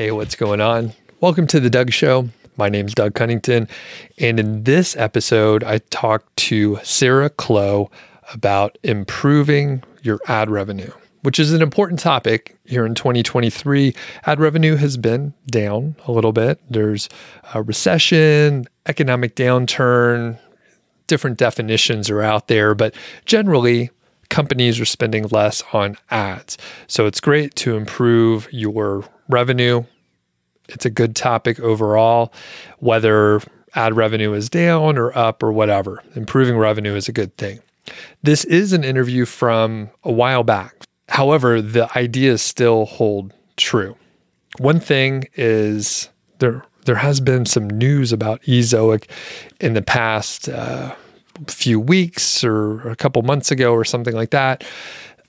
Hey, what's going on? Welcome to the Doug Show. My name's Doug Cunnington. And in this episode, I talked to Sarah Clow about improving your ad revenue, which is an important topic here in 2023. Ad revenue has been down a little bit. There's a recession, economic downturn, different definitions are out there, but generally, companies are spending less on ads. So it's great to improve your revenue. It's a good topic overall, whether ad revenue is down or up or whatever. Improving revenue is a good thing. This is an interview from a while back. However, the ideas still hold true. One thing is there there has been some news about Ezoic in the past uh, few weeks or a couple months ago or something like that.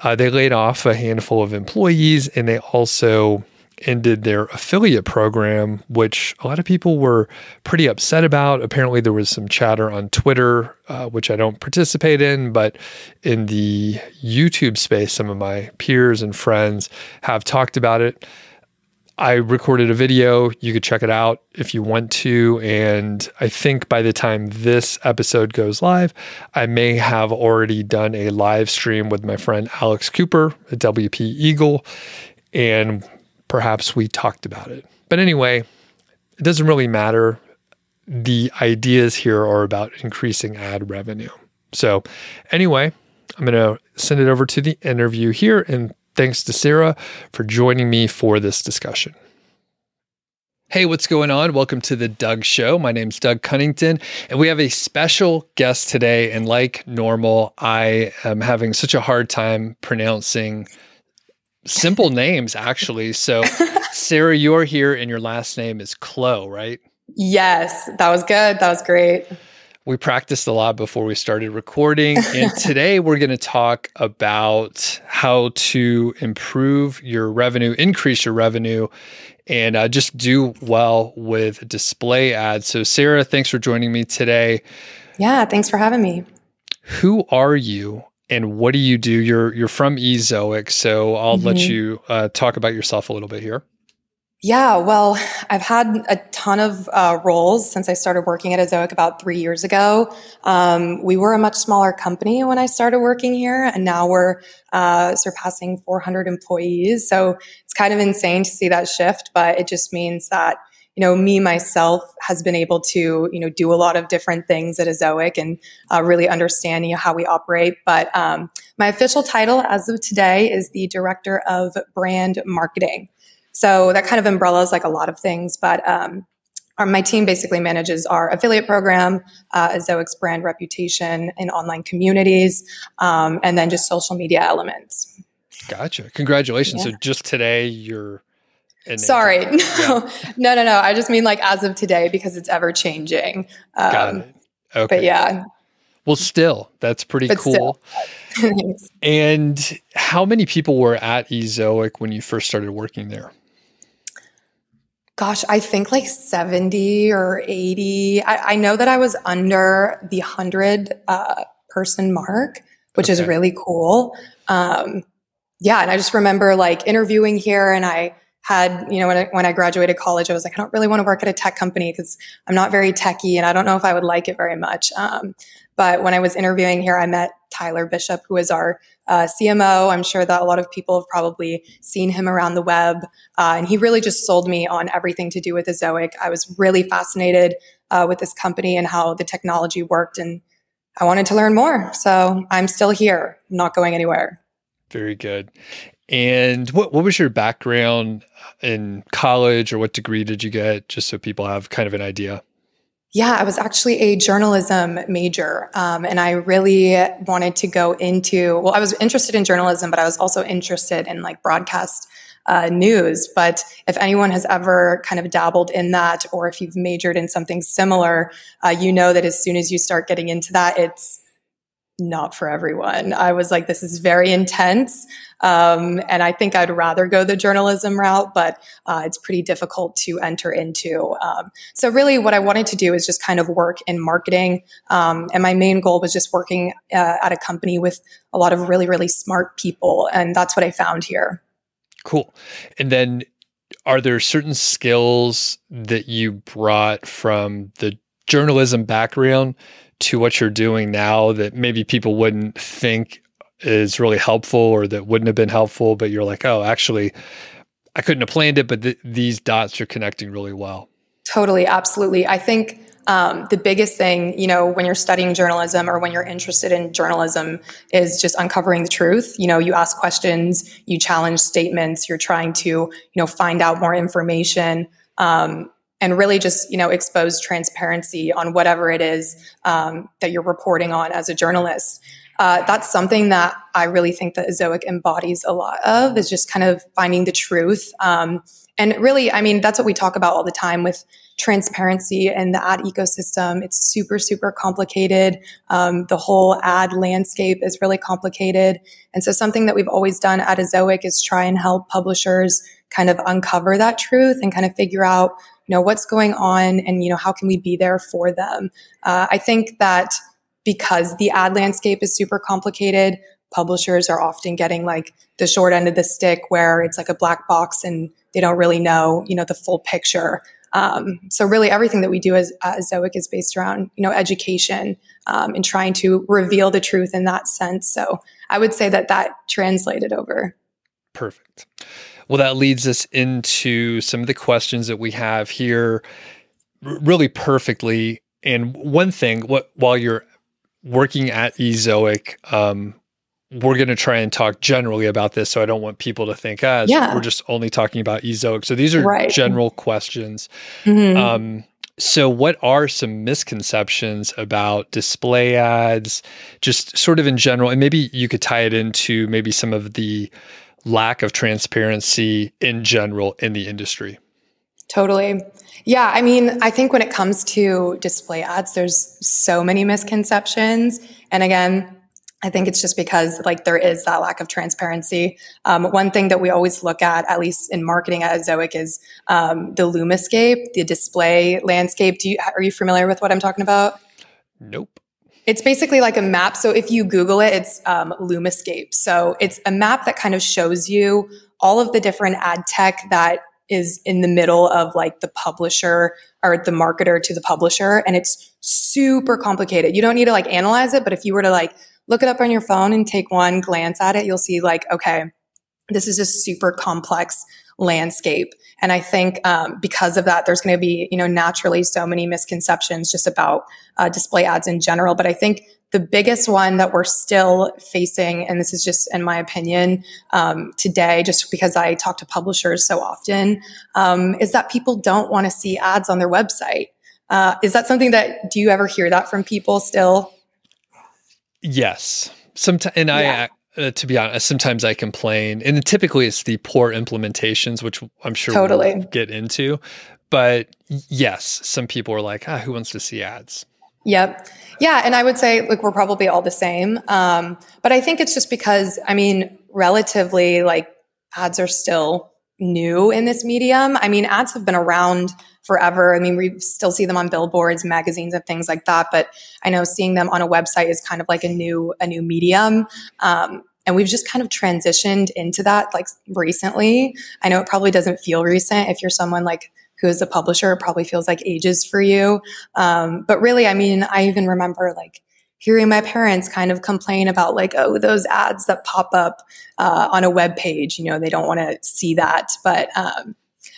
Uh, they laid off a handful of employees and they also ended their affiliate program, which a lot of people were pretty upset about. Apparently, there was some chatter on Twitter, uh, which I don't participate in, but in the YouTube space, some of my peers and friends have talked about it. I recorded a video. You could check it out if you want to. And I think by the time this episode goes live, I may have already done a live stream with my friend Alex Cooper at WP Eagle. And perhaps we talked about it. But anyway, it doesn't really matter. The ideas here are about increasing ad revenue. So, anyway, I'm going to send it over to the interview here. And Thanks to Sarah for joining me for this discussion. Hey, what's going on? Welcome to the Doug Show. My name's Doug Cunnington, and we have a special guest today. And like normal, I am having such a hard time pronouncing simple names, actually. So, Sarah, you're here, and your last name is Clow, right? Yes, that was good. That was great. We practiced a lot before we started recording. And today we're going to talk about how to improve your revenue, increase your revenue, and uh, just do well with display ads. So, Sarah, thanks for joining me today. Yeah, thanks for having me. Who are you and what do you do? You're you're from Ezoic, so I'll mm-hmm. let you uh, talk about yourself a little bit here. Yeah, well, I've had a ton of uh, roles since I started working at Ezoic about three years ago. Um, we were a much smaller company when I started working here, and now we're uh, surpassing 400 employees. So it's kind of insane to see that shift, but it just means that you know me myself has been able to you know do a lot of different things at Ezoic and uh, really understand you know, how we operate. But um, my official title as of today is the director of brand marketing. So that kind of umbrella is like a lot of things, but um, our, my team basically manages our affiliate program, uh, Ezoic's brand reputation in online communities, um, and then just social media elements. Gotcha. Congratulations. Yeah. So just today, you're. Sorry. No, yeah. no, no, no. I just mean like as of today because it's ever changing. Um, Got it. Okay. But yeah. Well, still, that's pretty but cool. and how many people were at Ezoic when you first started working there? Gosh, I think like 70 or 80. I, I know that I was under the 100 uh, person mark, which okay. is really cool. Um, yeah, and I just remember like interviewing here and I had, you know, when I, when I graduated college, I was like, I don't really want to work at a tech company because I'm not very techy and I don't know if I would like it very much. Um, but when I was interviewing here, I met Tyler Bishop, who is our uh, CMO. I'm sure that a lot of people have probably seen him around the web. Uh, and he really just sold me on everything to do with Ezoic. I was really fascinated uh, with this company and how the technology worked. And I wanted to learn more. So I'm still here, not going anywhere. Very good. And what, what was your background in college or what degree did you get, just so people have kind of an idea? Yeah, I was actually a journalism major. Um, and I really wanted to go into, well, I was interested in journalism, but I was also interested in like broadcast uh, news. But if anyone has ever kind of dabbled in that, or if you've majored in something similar, uh, you know that as soon as you start getting into that, it's not for everyone. I was like, this is very intense. Um, and I think I'd rather go the journalism route, but uh, it's pretty difficult to enter into. Um, so, really, what I wanted to do is just kind of work in marketing. Um, and my main goal was just working uh, at a company with a lot of really, really smart people. And that's what I found here. Cool. And then are there certain skills that you brought from the journalism background to what you're doing now that maybe people wouldn't think is really helpful or that wouldn't have been helpful, but you're like, oh, actually, I couldn't have planned it, but th- these dots are connecting really well. Totally, absolutely. I think um, the biggest thing, you know, when you're studying journalism or when you're interested in journalism is just uncovering the truth. You know, you ask questions, you challenge statements, you're trying to, you know, find out more information. Um, and really just you know expose transparency on whatever it is um, that you're reporting on as a journalist. Uh, that's something that i really think that ezoic embodies a lot of is just kind of finding the truth. Um, and really i mean that's what we talk about all the time with transparency and the ad ecosystem. It's super super complicated. Um, the whole ad landscape is really complicated. And so something that we've always done at ezoic is try and help publishers kind of uncover that truth and kind of figure out know what's going on and you know how can we be there for them? Uh, i think that because the ad landscape is super complicated publishers are often getting like the short end of the stick where it's like a black box and they don't really know you know the full picture. Um, so really everything that we do as, as zoic is based around you know education um, and trying to reveal the truth in that sense. So i would say that that translated over. Perfect well, that leads us into some of the questions that we have here really perfectly. And one thing, what while you're working at Ezoic, um, we're going to try and talk generally about this. So I don't want people to think, ah, yeah. we're just only talking about Ezoic. So these are right. general questions. Mm-hmm. Um, so, what are some misconceptions about display ads, just sort of in general? And maybe you could tie it into maybe some of the lack of transparency in general in the industry. Totally. Yeah, I mean, I think when it comes to display ads, there's so many misconceptions. And again, I think it's just because like there is that lack of transparency. Um, one thing that we always look at, at least in marketing at Ezoic, is um, the Lumascape, the display landscape. Do you are you familiar with what I'm talking about? Nope. It's basically like a map. So if you Google it, it's um, Lumascape. So it's a map that kind of shows you all of the different ad tech that is in the middle of like the publisher or the marketer to the publisher. And it's super complicated. You don't need to like analyze it, but if you were to like look it up on your phone and take one glance at it, you'll see like, okay, this is a super complex landscape. And I think um, because of that, there's going to be, you know, naturally so many misconceptions just about uh, display ads in general. But I think the biggest one that we're still facing, and this is just in my opinion um, today, just because I talk to publishers so often, um, is that people don't want to see ads on their website. Uh, is that something that do you ever hear that from people still? Yes. Sometimes, and yeah. I uh, to be honest, sometimes I complain, and typically it's the poor implementations, which I'm sure totally we'll get into. But yes, some people are like, ah, who wants to see ads? Yep. Yeah. And I would say, like, we're probably all the same. Um, but I think it's just because, I mean, relatively, like, ads are still new in this medium. I mean, ads have been around forever. I mean, we still see them on billboards, magazines, and things like that. But I know seeing them on a website is kind of like a new a new medium. Um, and we've just kind of transitioned into that like recently. I know it probably doesn't feel recent if you're someone like who is a publisher. It probably feels like ages for you. Um, but really, I mean, I even remember like hearing my parents kind of complain about like oh those ads that pop up uh, on a web page you know they don't want to see that but um,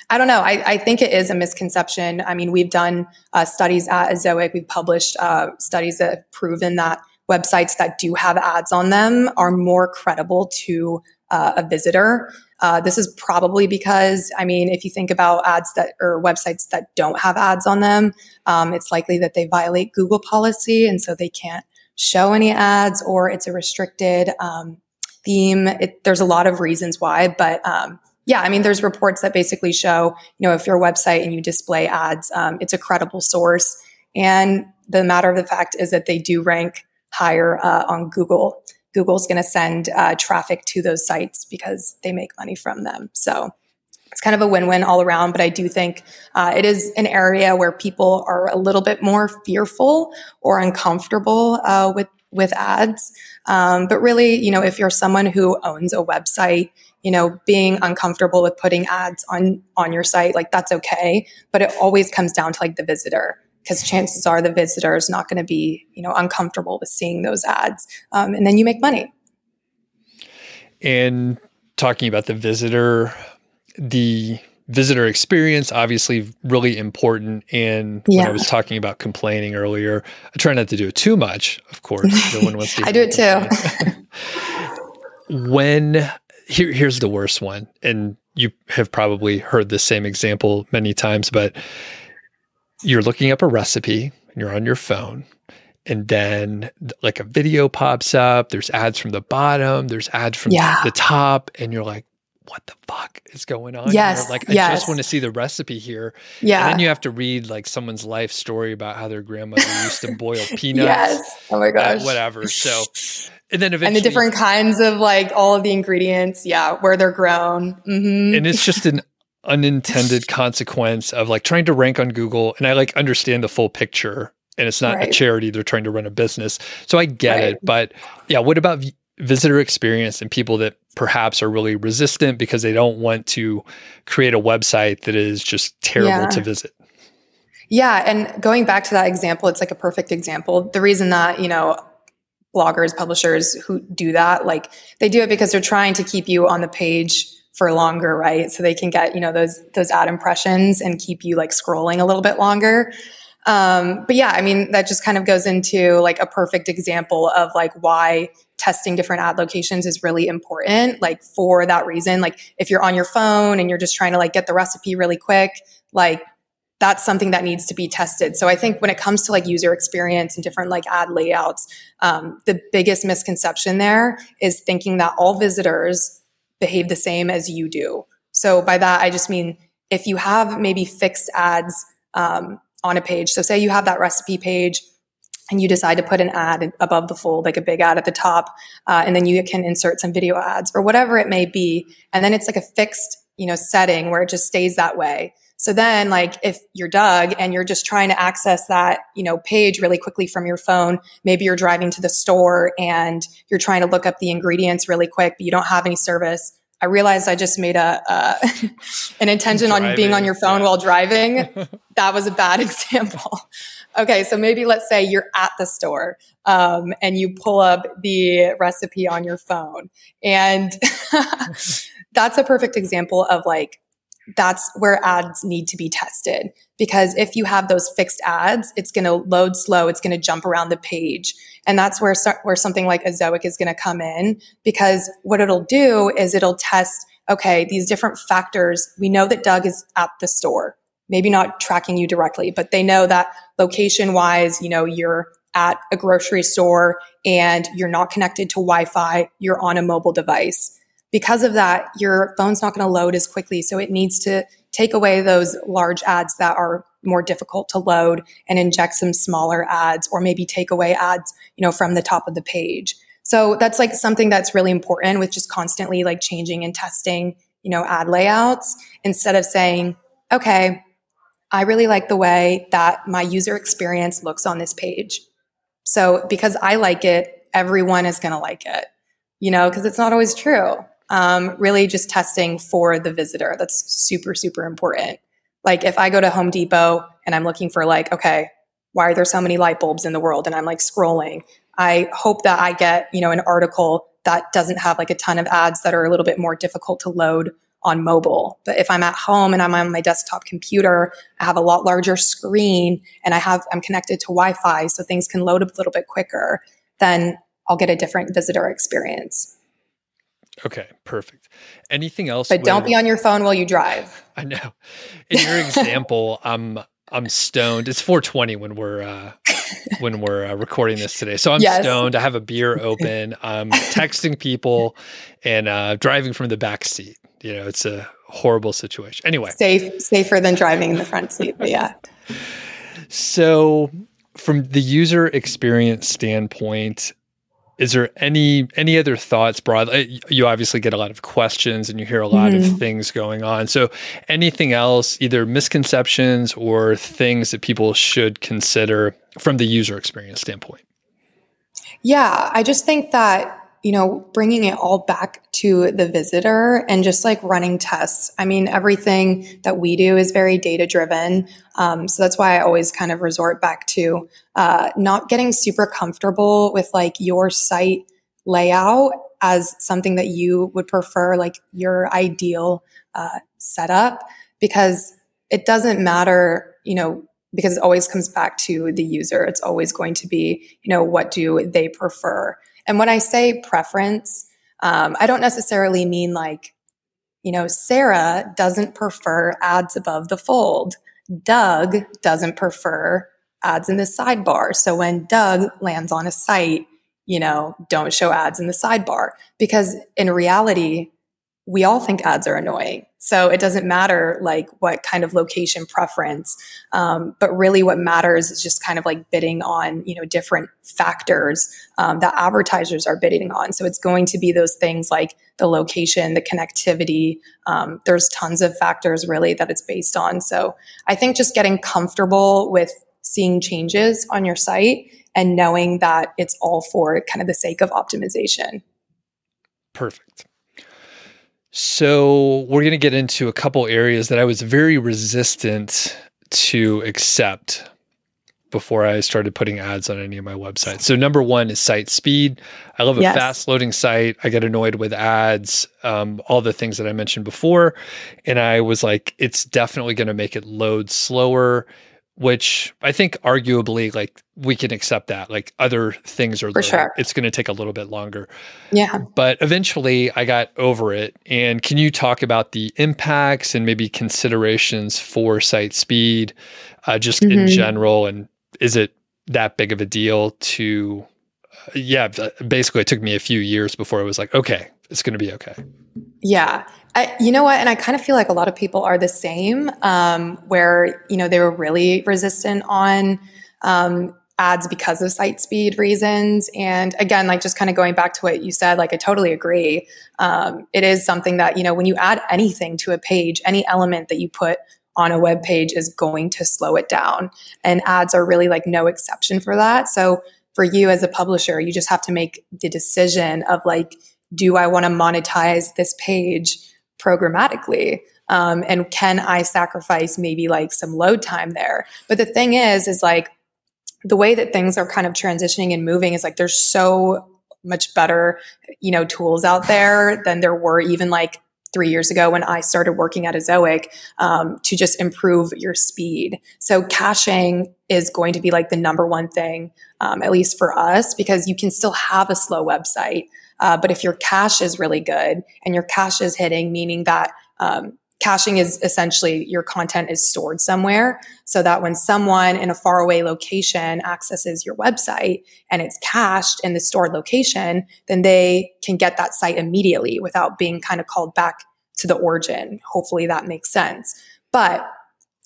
I don't know. I, I, think it is a misconception. I mean, we've done uh, studies at Ezoic. We've published uh, studies that have proven that websites that do have ads on them are more credible to uh, a visitor. Uh, this is probably because, I mean, if you think about ads that or websites that don't have ads on them, um, it's likely that they violate Google policy, and so they can't show any ads, or it's a restricted um, theme. It, there's a lot of reasons why, but um, yeah, I mean, there's reports that basically show, you know, if your website and you display ads, um, it's a credible source. And the matter of the fact is that they do rank higher uh, on Google. Google's going to send uh, traffic to those sites because they make money from them. So it's kind of a win-win all around. But I do think uh, it is an area where people are a little bit more fearful or uncomfortable uh, with with ads. Um, but really, you know, if you're someone who owns a website you know, being uncomfortable with putting ads on on your site, like that's okay. But it always comes down to like the visitor because chances are the visitor is not going to be, you know, uncomfortable with seeing those ads, um, and then you make money. And talking about the visitor, the visitor experience obviously really important and yeah. when i was talking about complaining earlier i try not to do it too much of course no one wants to i do it too when here, here's the worst one and you have probably heard the same example many times but you're looking up a recipe and you're on your phone and then like a video pops up there's ads from the bottom there's ads from yeah. the top and you're like what the fuck is going on? Yes. Like, I yes. just want to see the recipe here. Yeah. And then you have to read like someone's life story about how their grandmother used to boil peanuts. Yes. Oh my gosh. Uh, whatever. So, and then eventually. And the different kinds of like all of the ingredients. Yeah. Where they're grown. Mm-hmm. And it's just an unintended consequence of like trying to rank on Google. And I like understand the full picture and it's not right. a charity. They're trying to run a business. So I get right. it. But yeah, what about visitor experience and people that perhaps are really resistant because they don't want to create a website that is just terrible yeah. to visit. Yeah, and going back to that example, it's like a perfect example. The reason that, you know, bloggers, publishers who do that, like they do it because they're trying to keep you on the page for longer, right? So they can get, you know, those those ad impressions and keep you like scrolling a little bit longer. Um, but yeah, I mean, that just kind of goes into like a perfect example of like why testing different ad locations is really important. Like for that reason, like if you're on your phone and you're just trying to like get the recipe really quick, like that's something that needs to be tested. So I think when it comes to like user experience and different like ad layouts, um, the biggest misconception there is thinking that all visitors behave the same as you do. So by that, I just mean if you have maybe fixed ads um, on a page. So say you have that recipe page and you decide to put an ad above the fold, like a big ad at the top, uh, and then you can insert some video ads or whatever it may be. And then it's like a fixed, you know, setting where it just stays that way. So then like if you're Doug and you're just trying to access that, you know, page really quickly from your phone, maybe you're driving to the store and you're trying to look up the ingredients really quick, but you don't have any service. I realized I just made a uh, an intention driving, on being on your phone yeah. while driving. that was a bad example. Okay, so maybe let's say you're at the store um, and you pull up the recipe on your phone, and that's a perfect example of like that's where ads need to be tested because if you have those fixed ads, it's going to load slow, it's going to jump around the page. And that's where, where something like Ezoic is going to come in because what it'll do is it'll test, okay, these different factors. We know that Doug is at the store, maybe not tracking you directly, but they know that location wise, you know, you're at a grocery store and you're not connected to Wi Fi, you're on a mobile device. Because of that, your phone's not going to load as quickly. So it needs to take away those large ads that are more difficult to load and inject some smaller ads or maybe take away ads, you know, from the top of the page. So that's like something that's really important with just constantly like changing and testing, you know, ad layouts instead of saying, okay, I really like the way that my user experience looks on this page. So because I like it, everyone is going to like it, you know, because it's not always true. Um, really just testing for the visitor. That's super, super important. Like if I go to Home Depot and I'm looking for like, okay, why are there so many light bulbs in the world? And I'm like scrolling. I hope that I get, you know, an article that doesn't have like a ton of ads that are a little bit more difficult to load on mobile. But if I'm at home and I'm on my desktop computer, I have a lot larger screen and I have I'm connected to Wi-Fi so things can load a little bit quicker, then I'll get a different visitor experience. Okay, perfect. Anything else? But don't be on your phone while you drive. I know. In your example, I'm I'm stoned. It's 4:20 when we're uh, when we're uh, recording this today. So I'm yes. stoned. I have a beer open. I'm texting people and uh, driving from the back seat. You know, it's a horrible situation. Anyway, safe safer than driving in the front seat. But yeah. So, from the user experience standpoint, is there any any other thoughts broadly you obviously get a lot of questions and you hear a lot mm-hmm. of things going on. So anything else either misconceptions or things that people should consider from the user experience standpoint? Yeah i just think that you know bringing it all back to the visitor and just like running tests. I mean, everything that we do is very data driven. Um, so that's why I always kind of resort back to uh, not getting super comfortable with like your site layout as something that you would prefer, like your ideal uh, setup, because it doesn't matter, you know, because it always comes back to the user. It's always going to be, you know, what do they prefer? And when I say preference, um, I don't necessarily mean like, you know, Sarah doesn't prefer ads above the fold. Doug doesn't prefer ads in the sidebar. So when Doug lands on a site, you know, don't show ads in the sidebar because in reality, we all think ads are annoying. So it doesn't matter like what kind of location preference, um, but really what matters is just kind of like bidding on you know different factors um, that advertisers are bidding on. So it's going to be those things like the location, the connectivity. Um, there's tons of factors really that it's based on. So I think just getting comfortable with seeing changes on your site and knowing that it's all for kind of the sake of optimization. Perfect. So, we're going to get into a couple areas that I was very resistant to accept before I started putting ads on any of my websites. So, number one is site speed. I love a yes. fast loading site. I get annoyed with ads, um, all the things that I mentioned before. And I was like, it's definitely going to make it load slower which I think arguably like we can accept that. Like other things are For sure. it's going to take a little bit longer. Yeah. But eventually I got over it. And can you talk about the impacts and maybe considerations for site speed uh, just mm-hmm. in general? And is it that big of a deal to, uh, yeah, basically it took me a few years before I was like, okay, it's going to be okay. Yeah. I, you know what? And I kind of feel like a lot of people are the same, um, where, you know, they were really resistant on um, ads because of site speed reasons. And again, like just kind of going back to what you said, like I totally agree. Um, it is something that, you know, when you add anything to a page, any element that you put on a web page is going to slow it down. And ads are really like no exception for that. So for you as a publisher, you just have to make the decision of like, do I want to monetize this page programmatically? Um, and can I sacrifice maybe like some load time there? But the thing is, is like the way that things are kind of transitioning and moving is like there's so much better, you know, tools out there than there were even like three years ago when I started working at Ezoic um, to just improve your speed. So caching is going to be like the number one thing, um, at least for us, because you can still have a slow website. Uh, but if your cache is really good and your cache is hitting, meaning that um, caching is essentially your content is stored somewhere so that when someone in a faraway location accesses your website and it's cached in the stored location, then they can get that site immediately without being kind of called back to the origin. Hopefully that makes sense. But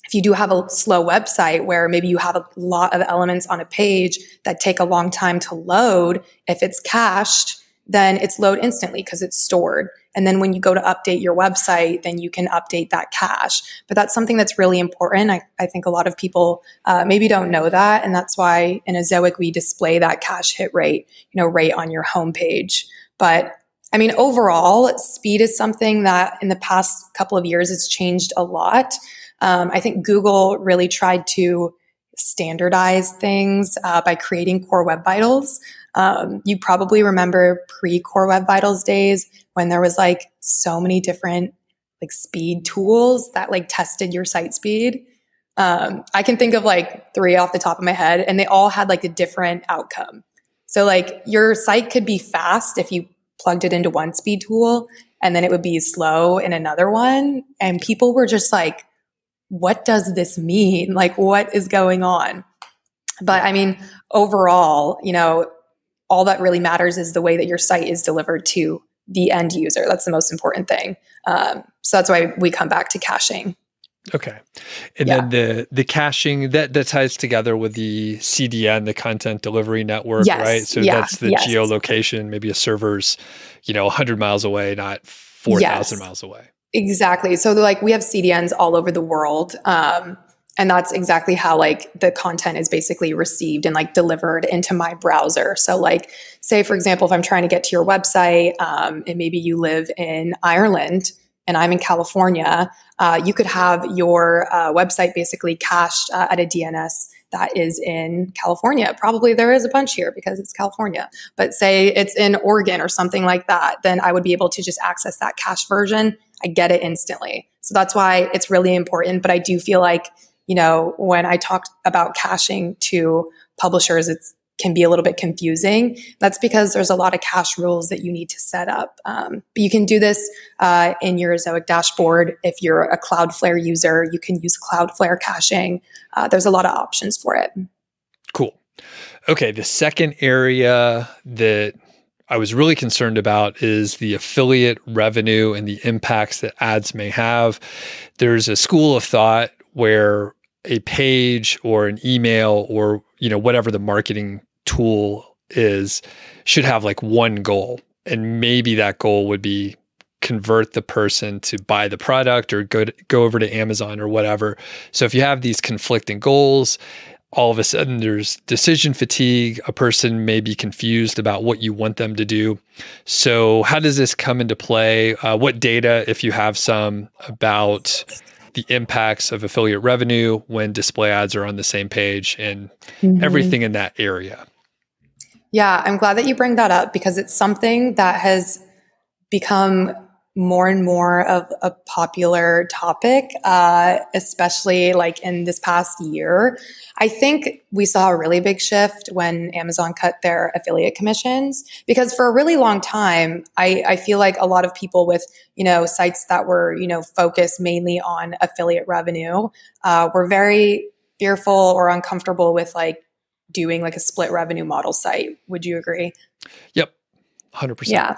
if you do have a slow website where maybe you have a lot of elements on a page that take a long time to load, if it's cached, then it's load instantly because it's stored. And then when you go to update your website, then you can update that cache. But that's something that's really important. I, I think a lot of people uh, maybe don't know that. And that's why in Ezoic, we display that cache hit rate, you know, rate on your homepage. But I mean, overall, speed is something that in the past couple of years has changed a lot. Um, I think Google really tried to standardize things uh, by creating Core Web Vitals. Um, you probably remember pre Core Web Vitals days when there was like so many different like speed tools that like tested your site speed. Um, I can think of like three off the top of my head, and they all had like a different outcome. So like your site could be fast if you plugged it into one speed tool, and then it would be slow in another one. And people were just like, what does this mean? Like, what is going on? But I mean, overall, you know, all that really matters is the way that your site is delivered to the end user. That's the most important thing. Um, so that's why we come back to caching. Okay, and yeah. then the the caching that that ties together with the CDN, the content delivery network, yes. right? So yeah. that's the yes. geolocation. Maybe a server's, you know, hundred miles away, not four thousand yes. miles away. Exactly. So like we have CDNs all over the world. Um, and that's exactly how like the content is basically received and like delivered into my browser so like say for example if i'm trying to get to your website um, and maybe you live in ireland and i'm in california uh, you could have your uh, website basically cached uh, at a dns that is in California. Probably there is a bunch here because it's California. But say it's in Oregon or something like that, then I would be able to just access that cache version. I get it instantly. So that's why it's really important. But I do feel like, you know, when I talk about caching to publishers, it can be a little bit confusing. That's because there's a lot of cache rules that you need to set up. Um, but you can do this uh, in your Ezoic dashboard. If you're a Cloudflare user, you can use Cloudflare caching. Uh, there's a lot of options for it. Cool. Okay, the second area that I was really concerned about is the affiliate revenue and the impacts that ads may have. There's a school of thought where a page or an email or you know whatever the marketing tool is should have like one goal and maybe that goal would be convert the person to buy the product or go to, go over to Amazon or whatever. So if you have these conflicting goals, all of a sudden there's decision fatigue. A person may be confused about what you want them to do. So how does this come into play? Uh, what data, if you have some, about the impacts of affiliate revenue when display ads are on the same page and mm-hmm. everything in that area? Yeah, I'm glad that you bring that up because it's something that has become more and more of a popular topic, uh, especially like in this past year. I think we saw a really big shift when Amazon cut their affiliate commissions because for a really long time, I, I feel like a lot of people with you know sites that were you know focused mainly on affiliate revenue uh, were very fearful or uncomfortable with like doing like a split revenue model site. Would you agree? Yep, hundred percent. Yeah,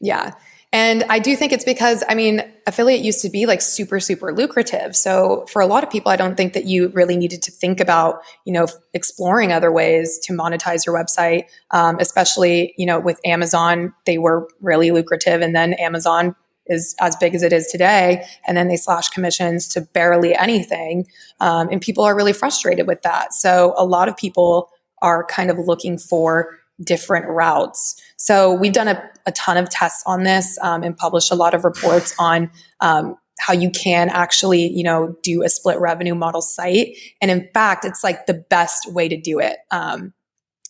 yeah. And I do think it's because, I mean, affiliate used to be like super, super lucrative. So for a lot of people, I don't think that you really needed to think about, you know, exploring other ways to monetize your website. Um, especially, you know, with Amazon, they were really lucrative. And then Amazon is as big as it is today. And then they slash commissions to barely anything. Um, and people are really frustrated with that. So a lot of people are kind of looking for different routes. So we've done a, a ton of tests on this um, and published a lot of reports on um, how you can actually, you know, do a split revenue model site. And in fact, it's like the best way to do it. Um,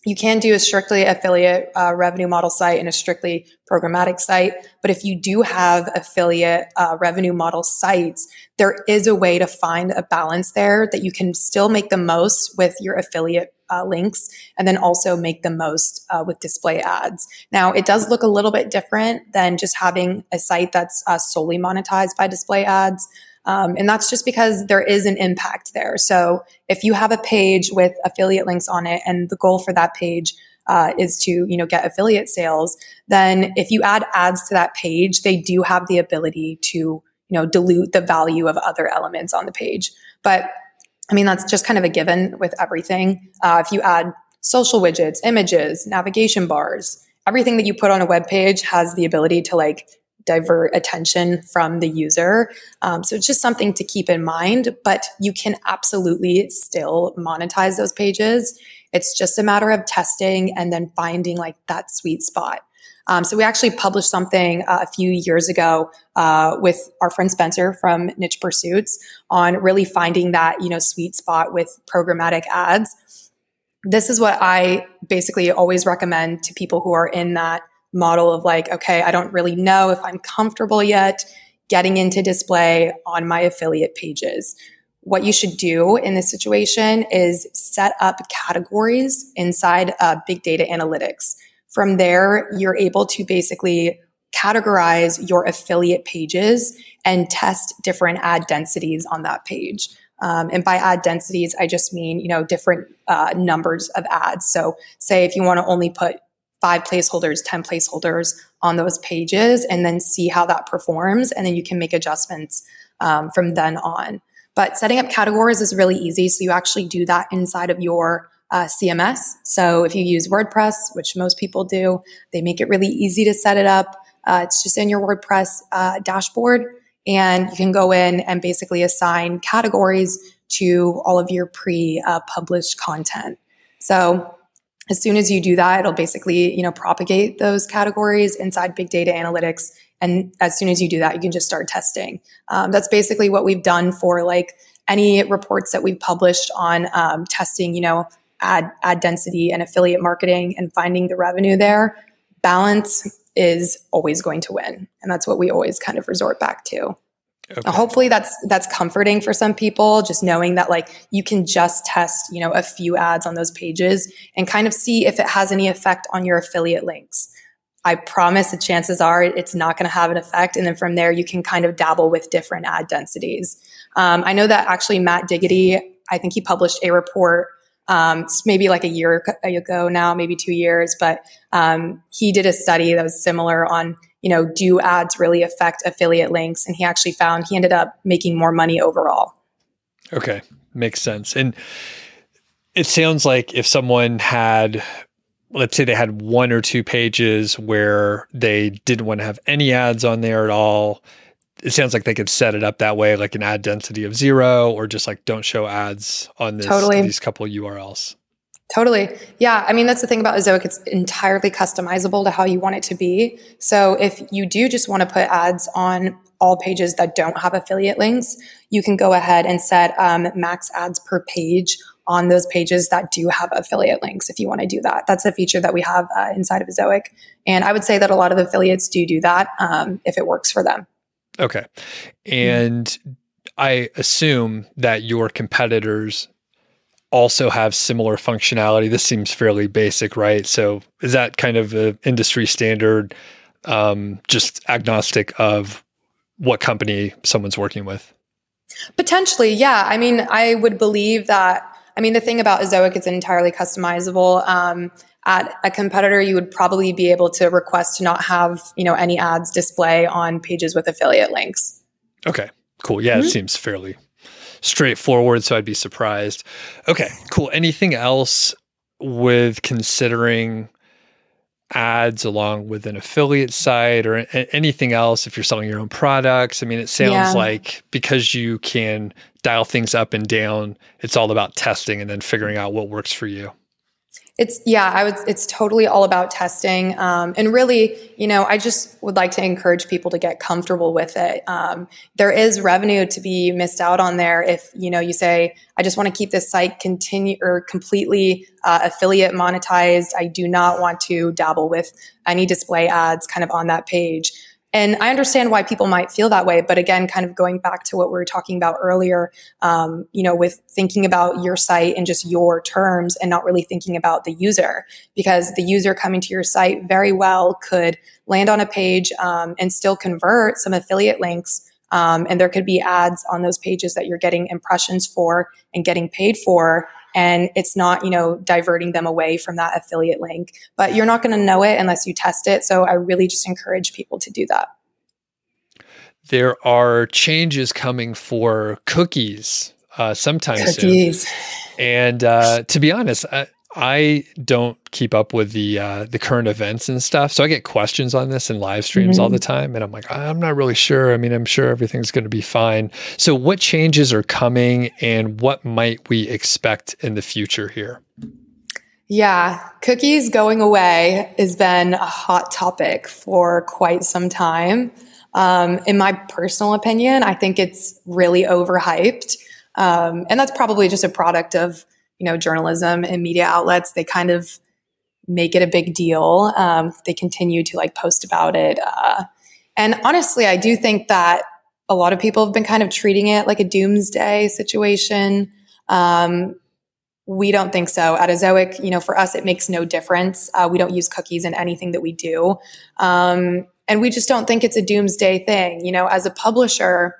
you can do a strictly affiliate uh, revenue model site and a strictly programmatic site. But if you do have affiliate uh, revenue model sites, there is a way to find a balance there that you can still make the most with your affiliate uh, links and then also make the most uh, with display ads. Now, it does look a little bit different than just having a site that's uh, solely monetized by display ads. Um, and that's just because there is an impact there. So if you have a page with affiliate links on it and the goal for that page uh, is to you know get affiliate sales, then if you add ads to that page, they do have the ability to you know dilute the value of other elements on the page. But I mean, that's just kind of a given with everything. Uh, if you add social widgets, images, navigation bars, everything that you put on a web page has the ability to like divert attention from the user. Um, so it's just something to keep in mind, but you can absolutely still monetize those pages. It's just a matter of testing and then finding like that sweet spot. Um, so we actually published something uh, a few years ago uh, with our friend Spencer from Niche Pursuits on really finding that you know sweet spot with programmatic ads. This is what I basically always recommend to people who are in that model of like, okay, I don't really know if I'm comfortable yet getting into display on my affiliate pages. What you should do in this situation is set up categories inside uh, big data analytics. From there, you're able to basically categorize your affiliate pages and test different ad densities on that page. Um, and by ad densities, I just mean, you know, different uh, numbers of ads. So say if you want to only put five placeholders, 10 placeholders on those pages and then see how that performs. And then you can make adjustments um, from then on. But setting up categories is really easy. So you actually do that inside of your uh, CMS. So if you use WordPress, which most people do, they make it really easy to set it up. Uh, it's just in your WordPress uh, dashboard, and you can go in and basically assign categories to all of your pre published content. So as soon as you do that, it'll basically, you know, propagate those categories inside big data analytics. And as soon as you do that, you can just start testing. Um, that's basically what we've done for like any reports that we've published on um, testing, you know, ad ad density and affiliate marketing and finding the revenue there. Balance is always going to win, and that's what we always kind of resort back to. Okay. Hopefully that's that's comforting for some people just knowing that like you can just test, you know, a few ads on those pages and kind of see if it has any effect on your affiliate links. I promise the chances are it's not going to have an effect and then from there you can kind of dabble with different ad densities. Um, I know that actually Matt Diggity, I think he published a report um, maybe like a year ago now, maybe two years, but um, he did a study that was similar on you know, do ads really affect affiliate links? And he actually found he ended up making more money overall. Okay, makes sense. And it sounds like if someone had, let's say they had one or two pages where they didn't want to have any ads on there at all, it sounds like they could set it up that way, like an ad density of zero, or just like don't show ads on this, totally. these couple URLs. Totally. Yeah. I mean, that's the thing about Ezoic. It's entirely customizable to how you want it to be. So if you do just want to put ads on all pages that don't have affiliate links, you can go ahead and set um, max ads per page on those pages that do have affiliate links if you want to do that. That's a feature that we have uh, inside of Ezoic. And I would say that a lot of affiliates do do that um, if it works for them. Okay. And mm-hmm. I assume that your competitors also have similar functionality. This seems fairly basic, right? So is that kind of an industry standard, um, just agnostic of what company someone's working with? Potentially, yeah. I mean, I would believe that. I mean, the thing about Ezoic, it's entirely customizable. Um, at a competitor, you would probably be able to request to not have, you know, any ads display on pages with affiliate links. Okay, cool. Yeah, mm-hmm. it seems fairly straightforward, so I'd be surprised. Okay, cool. Anything else with considering ads along with an affiliate site or anything else if you're selling your own products? I mean, it sounds yeah. like because you can dial things up and down, it's all about testing and then figuring out what works for you. It's yeah, I would. It's totally all about testing, um, and really, you know, I just would like to encourage people to get comfortable with it. Um, there is revenue to be missed out on there if you know you say, I just want to keep this site continue or completely uh, affiliate monetized. I do not want to dabble with any display ads kind of on that page. And I understand why people might feel that way. But again, kind of going back to what we were talking about earlier, um, you know, with thinking about your site and just your terms and not really thinking about the user, because the user coming to your site very well could land on a page um, and still convert some affiliate links. Um, and there could be ads on those pages that you're getting impressions for and getting paid for and it's not, you know, diverting them away from that affiliate link. But you're not going to know it unless you test it. So I really just encourage people to do that. There are changes coming for cookies uh, sometime cookies. soon. And uh, to be honest, I, I don't keep up with the uh, the current events and stuff, so I get questions on this in live streams mm-hmm. all the time, and I'm like, I'm not really sure. I mean, I'm sure everything's going to be fine. So, what changes are coming, and what might we expect in the future here? Yeah, cookies going away has been a hot topic for quite some time. Um, in my personal opinion, I think it's really overhyped, um, and that's probably just a product of you know, journalism and media outlets, they kind of make it a big deal. Um, they continue to like post about it. Uh, and honestly, I do think that a lot of people have been kind of treating it like a doomsday situation. Um, we don't think so. At Ezoic, you know, for us, it makes no difference. Uh, we don't use cookies in anything that we do. Um, and we just don't think it's a doomsday thing. You know, as a publisher,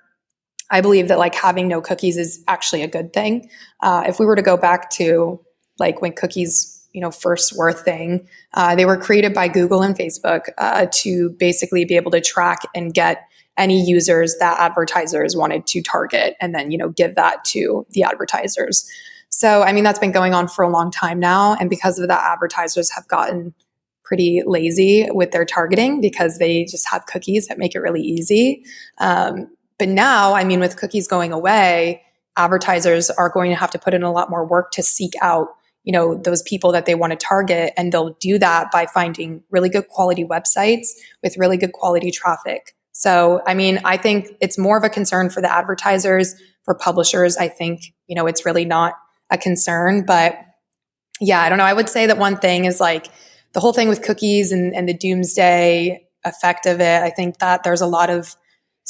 I believe that like having no cookies is actually a good thing. Uh, if we were to go back to like when cookies you know first were a thing uh, they were created by google and facebook uh, to basically be able to track and get any users that advertisers wanted to target and then you know give that to the advertisers so i mean that's been going on for a long time now and because of that advertisers have gotten pretty lazy with their targeting because they just have cookies that make it really easy um, but now, I mean, with cookies going away, advertisers are going to have to put in a lot more work to seek out you know those people that they want to target. And they'll do that by finding really good quality websites with really good quality traffic. So i mean i think it's more of a concern for the advertisers. For publishers i think you know it's really not a concern. But yeah i don't know. I would say that one thing is like the whole thing with cookies and, and the doomsday effect of it i think that there's a lot of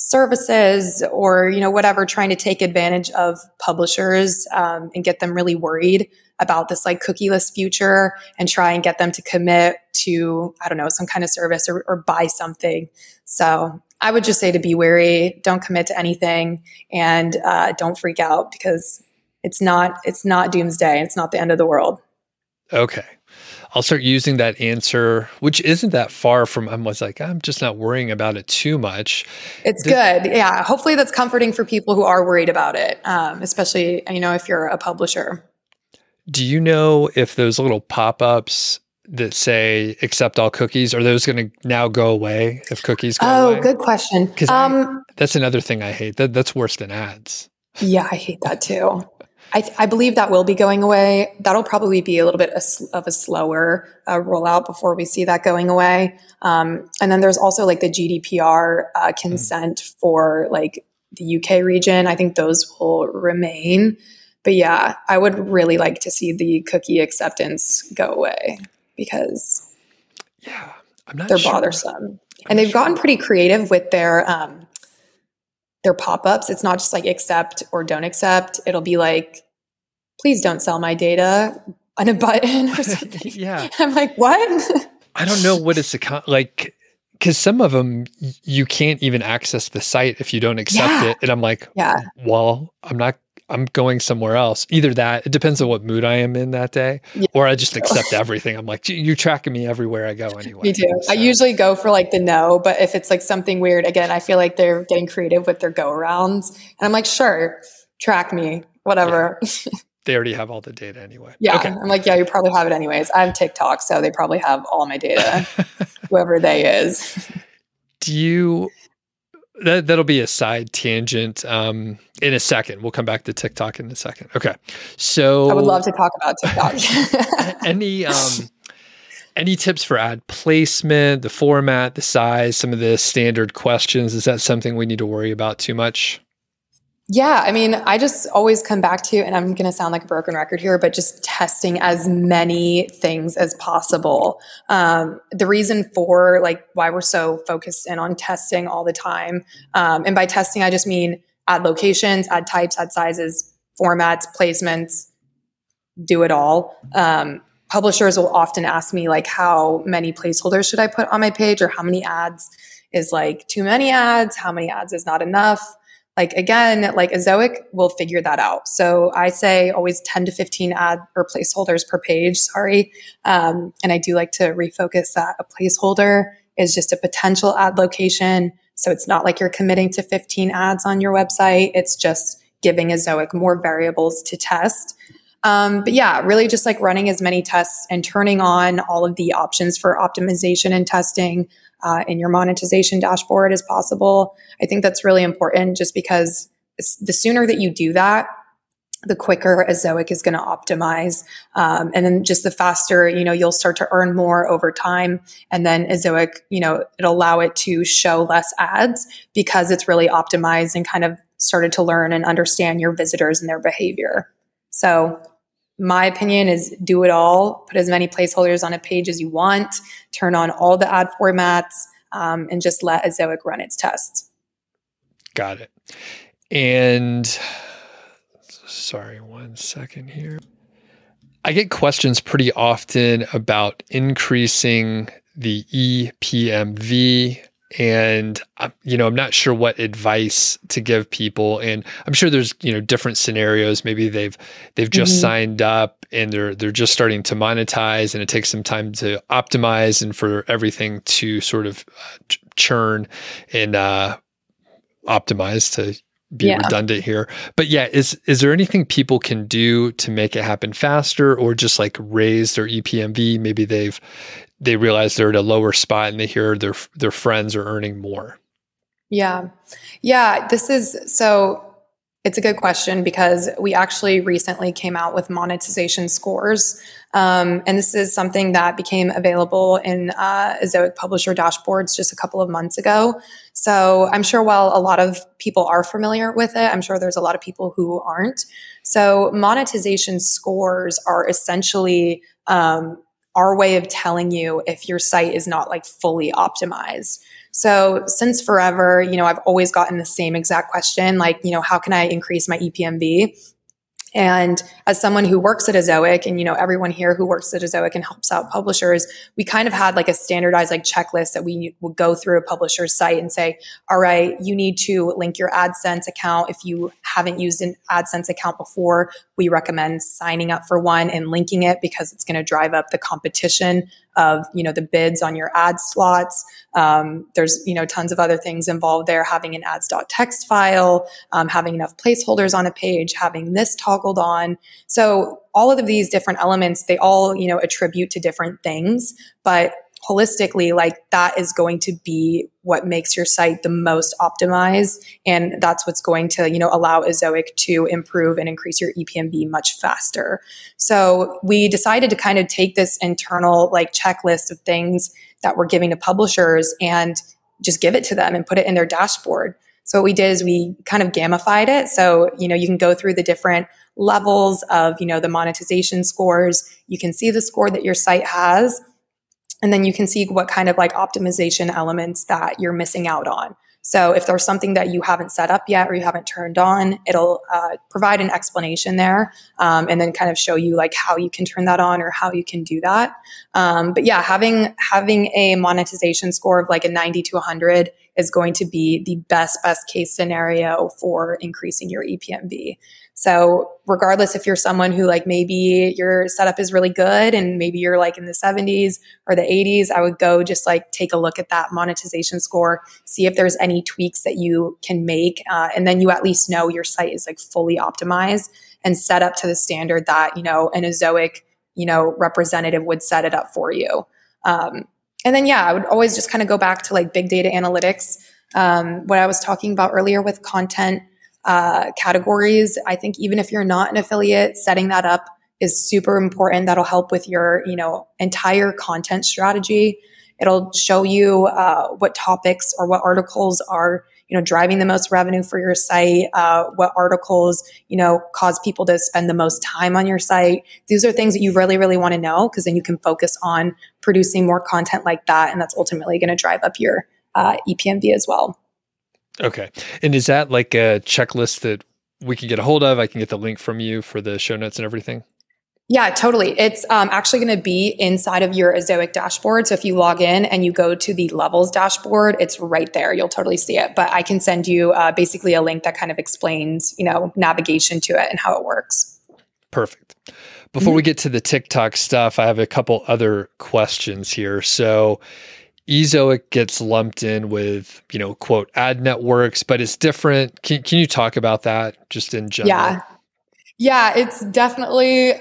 services or you know whatever trying to take advantage of publishers um, and get them really worried about this like cookieless future and try and get them to commit to i don't know some kind of service or, or buy something. So i would just say to be wary don't commit to anything and uh, don't freak out because it's not it's not doomsday. It's not the end of the world. Okay I'll start using that answer, which isn't that far from. I was like, I'm just not worrying about it too much. It's the, good, yeah. Hopefully, that's comforting for people who are worried about it, um, especially you know if you're a publisher. Do you know if those little pop ups that say accept all cookies are those going to now go away if cookies go oh, away? good question. Because um, that's another thing I hate. That that's worse than ads. Yeah, I hate that too. I, th- I, believe that will be going away. That'll probably be a little bit of a slower uh, rollout before we see that going away. Um, and then there's also like the GDPR uh, mm-hmm. consent mm. for like the UK region. I think those will remain. But yeah, I would really like to see the cookie acceptance go away because yeah, I'm not they're sure. bothersome. I'm and they've sure. gotten pretty creative with their um, their pop-ups. It's not just like accept or don't accept. It'll be like please don't sell my data on a button or something. Yeah. I'm like what? I don't know what it's a like because some of them you can't even access the site if you don't accept yeah. it. And i'm like yeah. Well i'm not I'm going somewhere else. Either that, it depends on what mood I am in that day, yeah. or I just accept everything. I'm like, you're tracking me everywhere I go anyway. Me too. So. I usually go for like the no, but if it's like something weird, again, I feel like they're getting creative with their go arounds. And I'm like, sure, track me, whatever. Yeah. They already have all the data anyway. Yeah. Okay. I'm like, yeah, you probably have it anyways. I have TikTok, so they probably have all my data, whoever they is. Do you that that'll be a side tangent um, in a second. We'll come back to TikTok in a second. Okay, so I would love to talk about TikTok. any um, any tips for ad placement, the format, the size, some of the standard questions? Is that something we need to worry about too much? Yeah, I mean, I just always come back to, and I'm going to sound like a broken record here, but just testing as many things as possible. Um, the reason for like why we're so focused in on testing all the time, um, and by testing, I just mean ad locations, ad types, ad sizes, formats, placements, do it all. Um, publishers will often ask me like, how many placeholders should I put on my page, or how many ads is like too many ads, how many ads is not enough like again, like Ezoic will figure that out. So I say always 10 to 15 ad or placeholders per page. Sorry. Um, and I do like to refocus that a placeholder is just a potential ad location. So it's not like you're committing to 15 ads on your website. It's just giving Ezoic more variables to test. Um, but yeah, really just like running as many tests and turning on all of the options for optimization and testing uh, in your monetization dashboard as possible. I think that's really important just because the sooner that you do that, the quicker Ezoic is going to optimize. Um, and then just the faster, you know, you'll start to earn more over time. And then Ezoic, you know, it'll allow it to show less ads because it's really optimized and kind of started to learn and understand your visitors and their behavior. So my opinion is do it all, put as many placeholders on a page as you want, turn on all the ad formats, um, and just let Ezoic run its tests. Got it. And sorry, one second here. I get questions pretty often about increasing the EPMV and you know i'm not sure what advice to give people and i'm sure there's you know different scenarios maybe they've they've just mm-hmm. signed up and they're they're just starting to monetize and it takes some time to optimize and for everything to sort of uh, churn and uh, optimize to be yeah. redundant here but yeah is is there anything people can do to make it happen faster or just like raise their epmv maybe they've they realize they're at a lower spot and they hear their their friends are earning more. Yeah. Yeah, this is so It's a good question because we actually recently came out with monetization scores. Um, and this is something that became available in uh, Ezoic Publisher dashboards just a couple of months ago. So I'm sure while a lot of people are familiar with it, I'm sure there's a lot of people who aren't. So monetization scores are essentially um, our way of telling you if your site is not like fully optimized. So since forever, you know, I've always gotten the same exact question, like, you know, how can I increase my EPMV? And as someone who works at Ezoic and, you know, everyone here who works at Ezoic and helps out publishers, we kind of had like a standardized like checklist that we would go through a publisher's site and say, all right, you need to link your AdSense account. If you haven't used an AdSense account before, we recommend signing up for one and linking it because it's going to drive up the competition of you know the bids on your ad slots. Um, there's you know tons of other things involved there. Having an ads.txt file, um, having enough placeholders on a page, having this toggled on. So all of these different elements, they all you know attribute to different things, but holistically, like that is going to be what makes your site the most optimized. And that's what's going to, you know, allow Ezoic to improve and increase your EPMV much faster. So we decided to kind of take this internal like checklist of things that we're giving to publishers and just give it to them and put it in their dashboard. So what we did is we kind of gamified it. So, you know, you can go through the different levels of, you know, the monetization scores. You can see the score that your site has and then you can see what kind of like optimization elements that you're missing out on. So if there's something that you haven't set up yet or you haven't turned on, it'll uh, provide an explanation there um, and then kind of show you like how you can turn that on or how you can do that. Um, but yeah, having having a monetization score of like a 90 to 100 is going to be the best best case scenario for increasing your EPMV. So regardless if you're someone who like maybe your setup is really good and maybe you're like in the 70s or the 80s, I would go just like take a look at that monetization score, see if there's any tweaks that you can make, uh, and then you at least know your site is like fully optimized and set up to the standard that you know an Ezoic you know representative would set it up for you. Um, and then yeah, I would always just kind of go back to like big data analytics. Um, what I was talking about earlier with content uh, categories. I think even if you're not an affiliate, setting that up is super important. That'll help with your, you know, entire content strategy. It'll show you uh, what topics or what articles are, you know, driving the most revenue for your site. Uh, what articles, you know, cause people to spend the most time on your site. These are things that you really, really want to know because then you can focus on producing more content like that, and that's ultimately going to drive up your uh, EPMV as well. Okay. And is that like a checklist that we can get a hold of? I can get the link from you for the show notes and everything? Yeah, totally. It's um, actually going to be inside of your Ezoic dashboard. So if you log in and you go to the levels dashboard, it's right there. You'll totally see it. But I can send you uh, basically a link that kind of explains, you know, navigation to it and how it works. Perfect. Before mm-hmm. we get to the TikTok stuff, I have a couple other questions here. So Ezoic gets lumped in with, you know, quote, ad networks, but it's different. Can, can you talk about that just in general? Yeah. Yeah, it's definitely,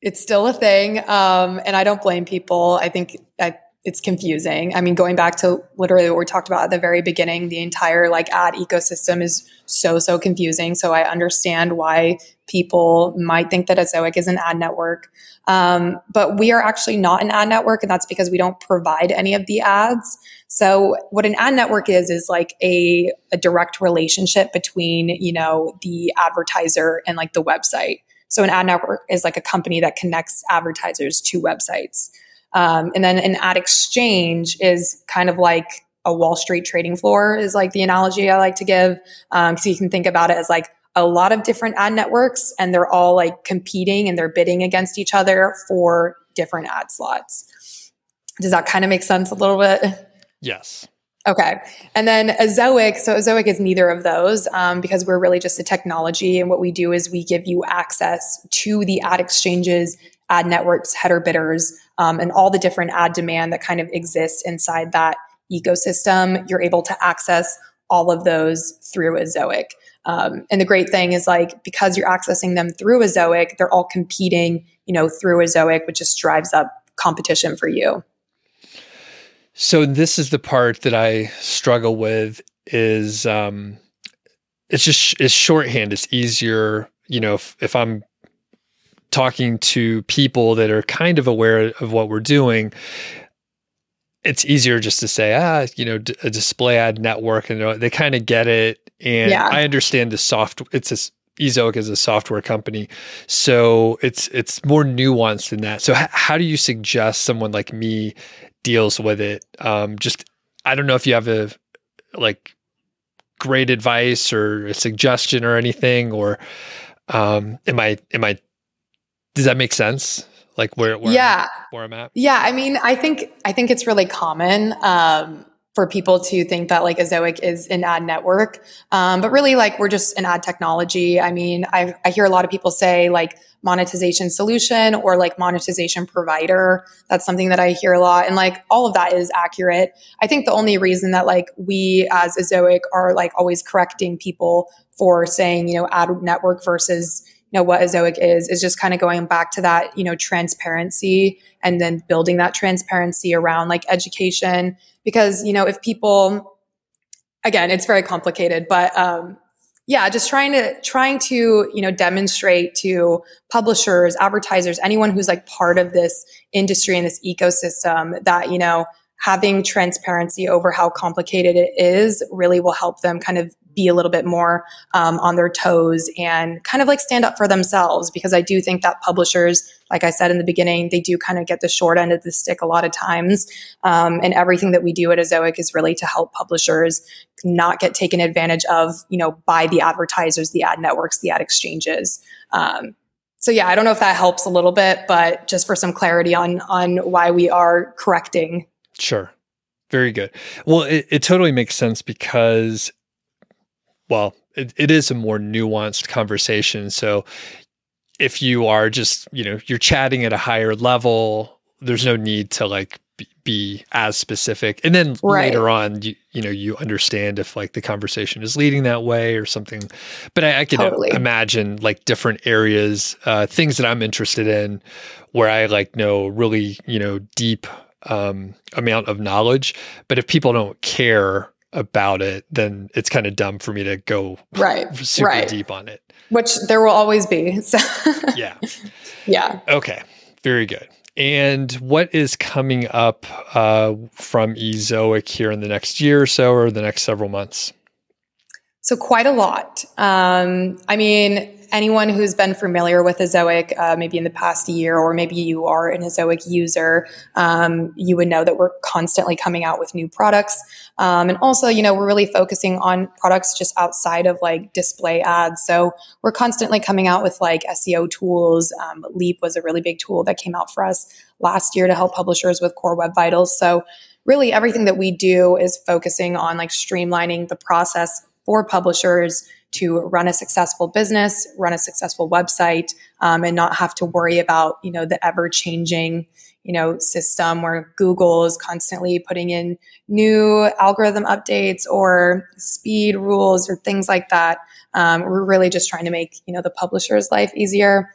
it's still a thing. Um, and I don't blame people. I think I, it's confusing. I mean, going back to literally what we talked about at the very beginning, the entire like ad ecosystem is so, so confusing. So I understand why people might think that Ezoic is an ad network. Um, but we are actually not an ad network, and that's because we don't provide any of the ads. So what an ad network is is like a, a direct relationship between, you know, the advertiser and like the website. So an ad network is like a company that connects advertisers to websites. Um, and then an ad exchange is kind of like a Wall Street trading floor is like the analogy I like to give. Um, so you can think about it as like a lot of different ad networks and they're all like competing and they're bidding against each other for different ad slots. Does that kind of make sense a little bit? Yes. Okay. And then Ezoic, so Ezoic is neither of those um, because we're really just a technology. And what we do is we give you access to the ad exchanges, ad networks, header bidders, um, and all the different ad demand that kind of exists inside that ecosystem. You're able to access all of those through Ezoic. Um, and the great thing is like because you're accessing them through Ezoic, they're all competing, you know, through Ezoic, which just drives up competition for you. So this is the part that I struggle with is um, it's just it's shorthand. It's easier, you know, if, if I'm talking to people that are kind of aware of what we're doing, it's easier just to say, ah, you know, d- a display ad network, and they kind of get it. And Yeah. I understand the soft. It's a Ezoic is a software company, so it's it's more nuanced than that. So h- how do you suggest someone like me deals with it? Um, just I don't know if you have a like great advice or a suggestion or anything, or um, am I am I does that make sense? Like where where yeah. I'm, where I'm at? Yeah, I mean, I think I think it's really common um, for people to think that like Ezoic is an ad network, um, but really like we're just an ad technology. I mean, I, I hear a lot of people say like monetization solution or like monetization provider. That's something that I hear a lot, and like all of that is accurate. I think the only reason that like we as Ezoic are like always correcting people for saying you know ad network versus know what Ezoic is is just kind of going back to that you know transparency and then building that transparency around like education. Because you know if people again it's very complicated but um yeah just trying to trying to you know demonstrate to publishers advertisers anyone who's like part of this industry and this ecosystem that you know having transparency over how complicated it is really will help them kind of be a little bit more um, on their toes and kind of like stand up for themselves because I do think that publishers, like I said in the beginning, they do kind of get the short end of the stick a lot of times. Um, and everything that we do at Ezoic is really to help publishers not get taken advantage of, you know, by the advertisers, the ad networks, the ad exchanges. Um, so yeah, I don't know if that helps a little bit, but just for some clarity on on why we are correcting. Sure. Very good. Well, it, it totally makes sense because, well, it, it is a more nuanced conversation. So if you are just, you know, you're chatting at a higher level, there's no need to like be, as specific. And then Right. later on, you, you know, you understand if like the conversation is leading that way or something. But I, I can Totally. imagine like different areas, uh, things that I'm interested in where I like know really, you know, deep um, amount of knowledge. But if people don't care about it, then it's kind of dumb for me to go Right. super right. deep on it. Which there will always be. So Yeah. yeah. Okay. Very good. And what is coming up uh, from Ezoic here in the next year or so, or the next several months? So quite a lot. Um, I mean, anyone who's been familiar with Ezoic, uh, maybe in the past year, or maybe you are an Ezoic user, um, you would know that we're constantly coming out with new products. Um, and also, you know, we're really focusing on products just outside of like display ads. So we're constantly coming out with like SEO tools. Um, Leap was a really big tool that came out for us last year to help publishers with Core Web Vitals. So really everything that we do is focusing on like streamlining the process for publishers to run a successful business, run a successful website, um, and not have to worry about you know the ever changing you know system where Google is constantly putting in new algorithm updates or speed rules or things like that. Um, we're really just trying to make you know the publisher's life easier.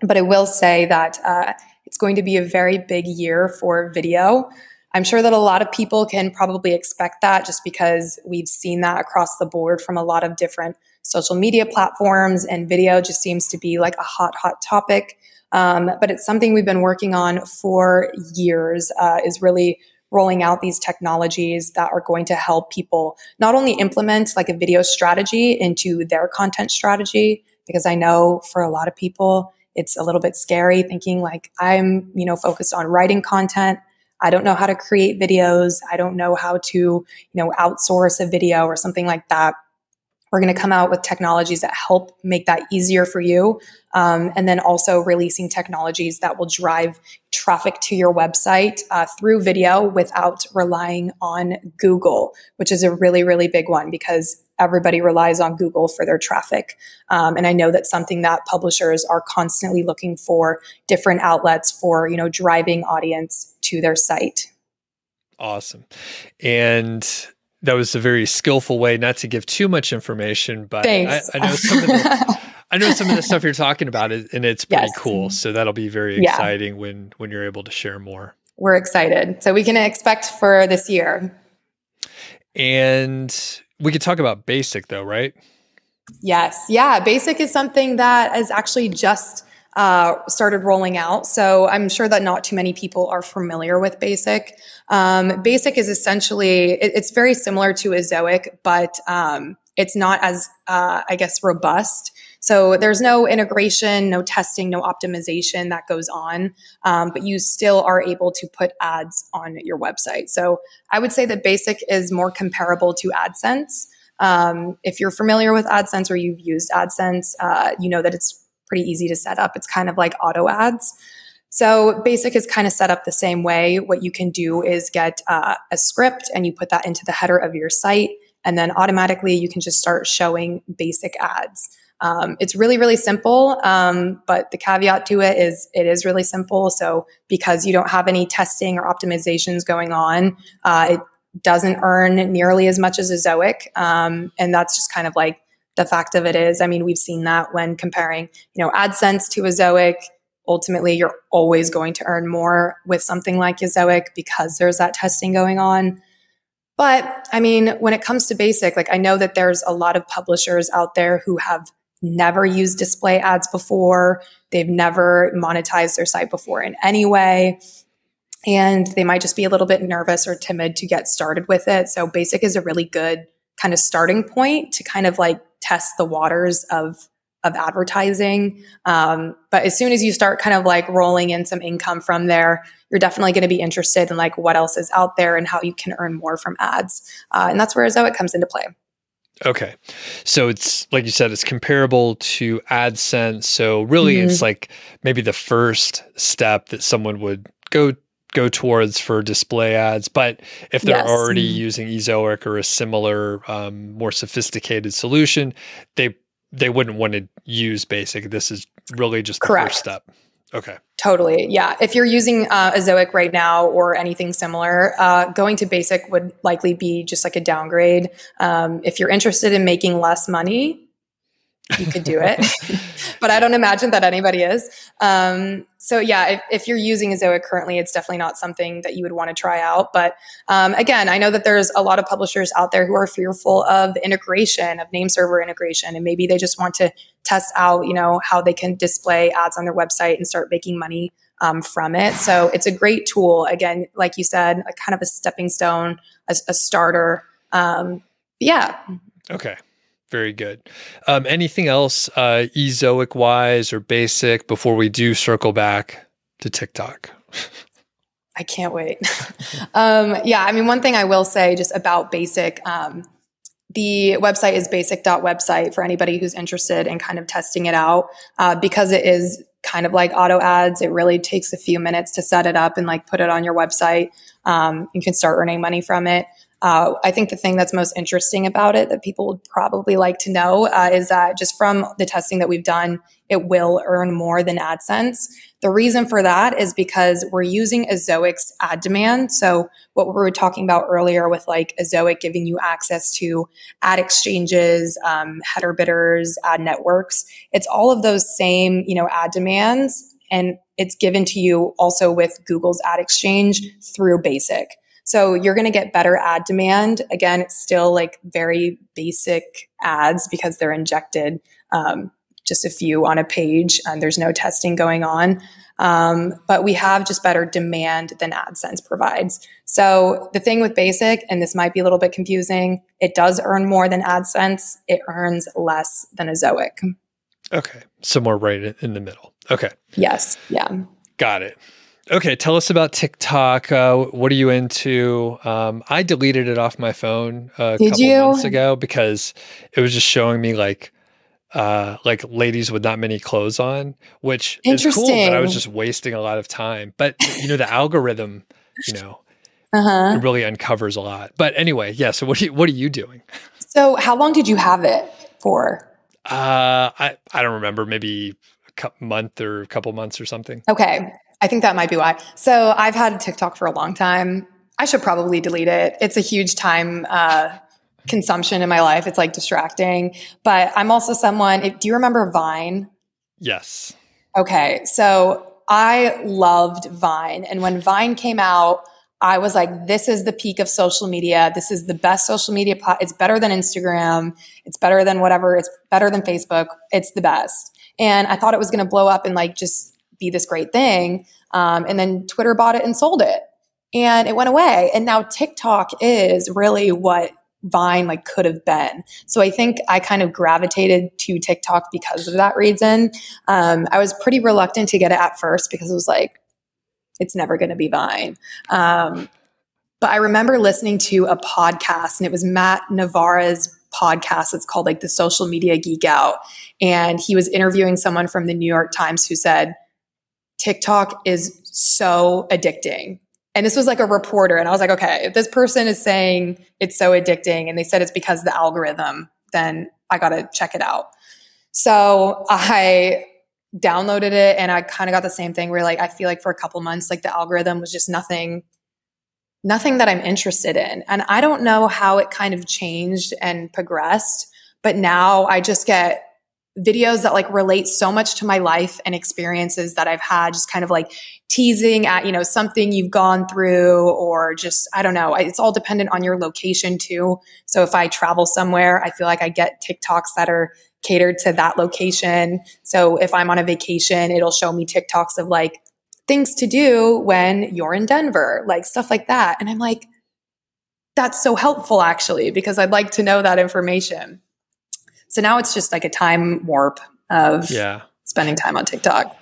But I will say that uh, it's going to be a very big year for video. I'm sure that a lot of people can probably expect that just because we've seen that across the board from a lot of different social media platforms, and video just seems to be like a hot, hot topic. Um, but it's something we've been working on for years, uh, is really rolling out these technologies that are going to help people not only implement like a video strategy into their content strategy, because I know for a lot of people, it's a little bit scary thinking like I'm, you know, focused on writing content. I don't know how to create videos. I don't know how to, you know, outsource a video or something like that. We're going to come out with technologies that help make that easier for you. Um, and then also releasing technologies that will drive traffic to your website uh, through video without relying on Google, which is a really, really big one because everybody relies on Google for their traffic. Um, and I know that's something that publishers are constantly looking for different outlets for, you know, driving audience to their site. Awesome. And that was a very skillful way not to give too much information, but I. I know some of the I know some of the stuff you're talking about and it's pretty Yes. cool. So that'll be very Yeah. exciting when when you're able to share more. We're excited. So we can expect for this year. And we could talk about basic though, right? Yes. Yeah. Basic is something that is actually just uh, started rolling out. So I'm sure that not too many people are familiar with Basic. Um, Basic is essentially, it, it's very similar to Ezoic, but um, it's not as, uh, I guess, robust. So there's no integration, no testing, no optimization that goes on, um, but you still are able to put ads on your website. So I would say that Basic is more comparable to AdSense. Um, if you're familiar with AdSense or you've used AdSense, uh, you know that it's pretty easy to set up. It's kind of like auto ads. So Basic is kind of set up the same way. What you can do is get uh, a script and you put that into the header of your site, and then automatically you can just start showing basic ads. Um, it's really, really simple, um, but the caveat to it is it is really simple. So because you don't have any testing or optimizations going on, uh, it doesn't earn nearly as much as Ezoic, um, and that's just kind of like the fact of it is. I mean, we've seen that when comparing, you know, AdSense to Ezoic. Ultimately, you're always going to earn more with something like Ezoic because there's that testing going on. But I mean, when it comes to basic, like I know that there's a lot of publishers out there who have never used display ads before. They've never monetized their site before in any way. And they might just be a little bit nervous or timid to get started with it. So, basic is a really good kind of starting point to kind of like test the waters of of advertising. Um, but as soon as you start kind of like rolling in some income from there, you're definitely going to be interested in like what else is out there and how you can earn more from ads. Uh, and that's where Ezoic comes into play. Okay. So it's like you said, it's comparable to AdSense. So really mm-hmm. it's like maybe the first step that someone would go go towards for display ads. But if they're yes. already mm-hmm. using Ezoic or a similar, um, more sophisticated solution, they they wouldn't want to use basic. This is really just the Correct. first step. Okay. Totally. Yeah. If you're using uh, Ezoic right now or anything similar, uh, going to basic would likely be just like a downgrade. Um, if you're interested in making less money, you could do it. but I don't imagine that anybody is. Um, so yeah, if, if, you're using Ezoic currently, it's definitely not something that you would want to try out. But um, again, I know that there's a lot of publishers out there who are fearful of integration of name server integration, and maybe they just want to test out, you know, how they can display ads on their website and start making money um, from it. So it's a great tool. Again, like you said, a kind of a stepping stone, a, a starter. Um, yeah. Okay. Very good. Um, anything else uh, ezoic wise or basic before we do circle back to TikTok? I can't wait. um, yeah, I mean, one thing I will say just about basic, um, the website is basic.website for anybody who's interested in kind of testing it out uh, because it is kind of like auto ads. It really takes a few minutes to set it up and like put it on your website. Um, you can start earning money from it. Uh, I think the thing that's most interesting about it that people would probably like to know uh, is that just from the testing that we've done, it will earn more than AdSense. The reason for that is because we're using Ezoic's ad demand. So what we were talking about earlier with like Ezoic giving you access to ad exchanges, um, header bidders, ad networks, it's all of those same, you know, ad demands. And it's given to you also with Google's ad exchange through basic. So you're going to get better ad demand. Again, it's still like very basic ads because they're injected um, just a few on a page and there's no testing going on. Um, but we have just better demand than AdSense provides. So the thing with basic, and this might be a little bit confusing, it does earn more than AdSense. It earns less than Ezoic. Okay. Somewhere right in the middle. Okay. Yes. Yeah. Got it. Okay, tell us about TikTok. Uh, what are you into? Um, I deleted it off my phone a Did couple you? months ago because it was just showing me like uh, like ladies with not many clothes on, which is cool, but I was just wasting a lot of time. But you know, the algorithm, you know, uh-huh. it really uncovers a lot. But anyway, yeah. So what are you, what are you doing? So how long did you have it for? Uh, I I don't remember. Maybe a month or a couple months or something. Okay. I think that might be why. So I've had TikTok for a long time. I should probably delete it. It's a huge time uh, consumption in my life. It's like distracting. But I'm also someone, if, do you remember Vine? Yes. Okay. So I loved Vine. And when Vine came out, I was like, this is the peak of social media. This is the best social media. it's better than Instagram. It's better than whatever. It's better than Facebook. It's the best. And I thought it was going to blow up and like just be this great thing. Um, and then Twitter bought it and sold it and it went away. And now TikTok is really what Vine like could have been. So I think I kind of gravitated to TikTok because of that reason. Um, I was pretty reluctant to get it at first because it was like, it's never going to be Vine. Um, but I remember listening to a podcast and it was Matt Navarra's podcast. It's called like the social media geek out. And he was interviewing someone from the New York Times who said, TikTok is so addicting. And this was like a reporter. And I was like, okay, if this person is saying it's so addicting and they said it's because the algorithm, then I got to check it out. So I downloaded it and I kind of got the same thing where like I feel like for a couple months, like the algorithm was just nothing, nothing that I'm interested in. And I don't know how it kind of changed and progressed, but now I just get videos that like relate so much to my life and experiences that I've had, just kind of like teasing at, you know, something you've gone through or just, I don't know. It's all dependent on your location too. So if I travel somewhere, I feel like I get TikToks that are catered to that location. So if I'm on a vacation, it'll show me TikToks of like things to do when you're in Denver, like stuff like that. And I'm like, that's so helpful actually, because I'd like to know that information. So now it's just like a time warp of yeah. spending time on TikTok.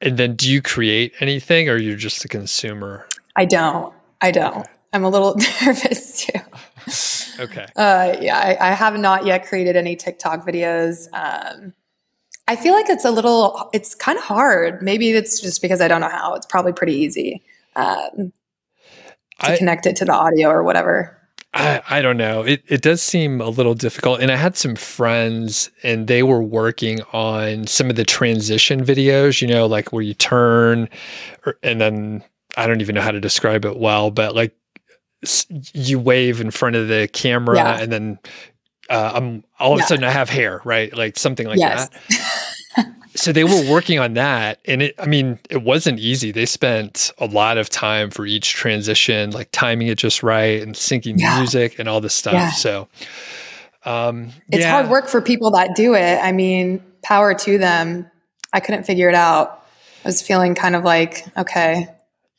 And then do you create anything or you're just a consumer? I don't. I don't. I'm a little nervous too. okay. Uh, yeah, I, I, have not yet created any TikTok videos. Um, I feel like it's a little, it's kind of hard. Maybe it's just because I don't know how. It's probably pretty easy um, to I, connect it to the audio or whatever. I, I don't know. It it does seem a little difficult. And I had some friends and they were working on some of the transition videos, you know, like where you turn or, and then I don't even know how to describe it well, but like you wave in front of the camera yeah. and then uh, I'm all of yeah. a sudden I have hair, right? Like something like yes. that. So they were working on that and it i mean it wasn't easy they spent a lot of time for each transition like timing it just right and syncing yeah. music and all this stuff yeah. so um, it's yeah. hard work for people that do it i mean power to them i couldn't figure it out i was feeling kind of like okay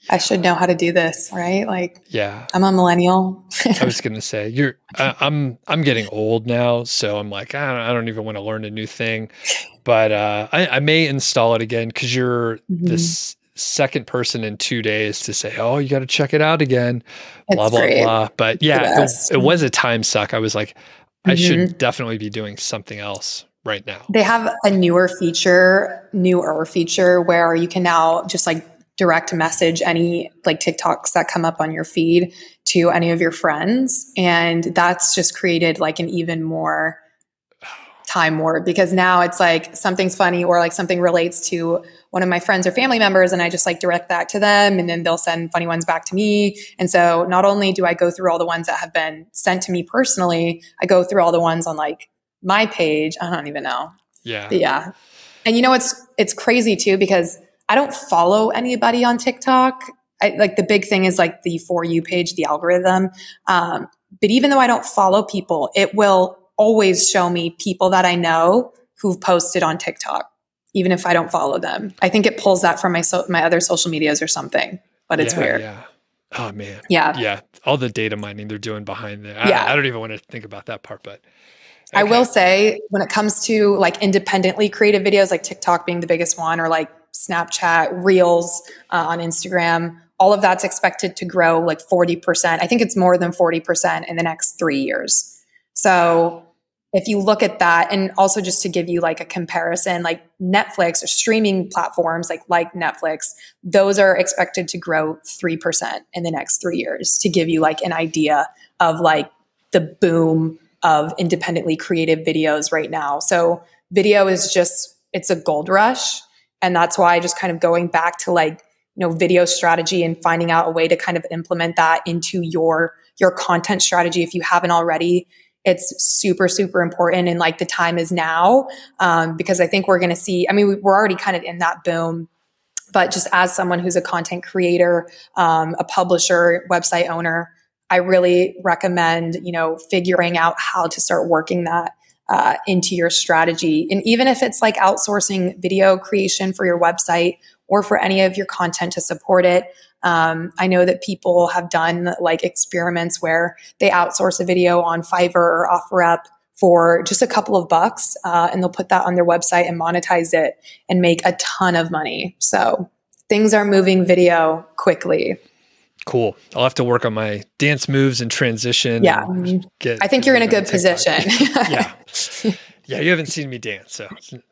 I should know how to do this, right? Like, yeah, I'm a millennial. I was gonna say you're. Uh, I'm. I'm getting old now, so I'm like, I don't, I don't even want to learn a new thing, but uh, I, I may install it again because you're mm-hmm. this second person in two days to say, oh, you got to check it out again, it's blah blah great. blah. But yeah, it, it, was a time suck. I was like, mm-hmm. I should mm-hmm. definitely be doing something else right now. They have a newer feature, newer feature where you can now just like direct message any like TikToks that come up on your feed to any of your friends. And that's just created like an even more time warp because now it's like something's funny or like something relates to one of my friends or family members and I just like direct that to them and then they'll send funny ones back to me. And so not only do I go through all the ones that have been sent to me personally, I go through all the ones on like my page. I don't even know. Yeah. But yeah. And you know it's it's crazy too because I don't follow anybody on TikTok. I, like the big thing is like the for you page, the algorithm. Um, but even though I don't follow people, it will always show me people that I know who've posted on TikTok, even if I don't follow them. I think it pulls that from my so, my other social medias or something. But it's yeah, weird. Yeah. Oh man. Yeah. Yeah. All the data mining they're doing behind there. I, yeah. I don't even want to think about that part, but Okay. I will say when it comes to like independently creative videos, like TikTok being the biggest one, or like Snapchat, Reels uh, on Instagram, all of that's expected to grow like 40%. I think it's more than 40% in the next three years. So if you look at that, and also just to give you like a comparison, like Netflix or streaming platforms like like Netflix, those are expected to grow 3% in the next three years to give you like an idea of like the boom of independently creative videos right now. So video is just, it's a gold rush. And that's why just kind of going back to like, you know, video strategy and finding out a way to kind of implement that into your, your content strategy. If you haven't already, it's super, super important. And like the time is now, um, because I think we're going to see, I mean, we're already kind of in that boom but just as someone who's a content creator, um, a publisher, website owner, I really recommend, you know, figuring out how to start working that uh, into your strategy. And even if it's like outsourcing video creation for your website or for any of your content to support it, um, I know that people have done like experiments where they outsource a video on Fiverr or OfferUp for just a couple of bucks, uh, and they'll put that on their website and monetize it and make a ton of money. So things are moving video quickly. Cool. I'll have to work on my dance moves and transition. Yeah. And get, I think you're in a good position. yeah. Yeah. You haven't seen me dance. So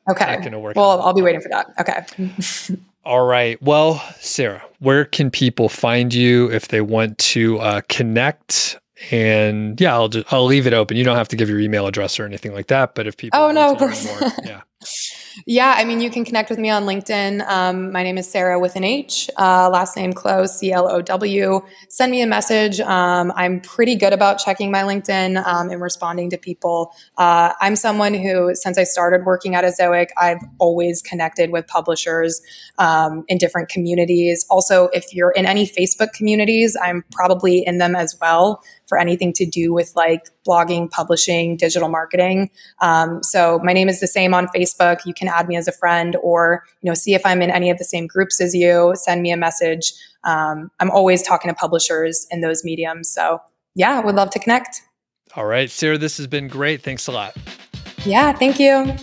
okay. Not gonna work Well, I'll be waiting for that. Okay. All right. Well, Sarah, where can people find you if they want to uh, connect? And yeah, I'll just, I'll leave it open. You don't have to give your email address or anything like that. But if people, oh no, of course, more, yeah. Yeah, I mean, you can connect with me on LinkedIn. Um, my name is Sarah with an H, uh, last name Clow, C L O W. Send me a message. Um, I'm pretty good about checking my LinkedIn um, and responding to people. Uh, I'm someone who, since I started working at Ezoic, I've always connected with publishers um, in different communities. Also, if you're in any Facebook communities, I'm probably in them as well for anything to do with like blogging, publishing, digital marketing. Um, so my name is the same on Facebook. You can add me as a friend or, you know, see if I'm in any of the same groups as you, send me a message. Um, I'm always talking to publishers in those mediums. So yeah, would love to connect. All right, Sarah, this has been great. Thanks a lot. Yeah, thank you.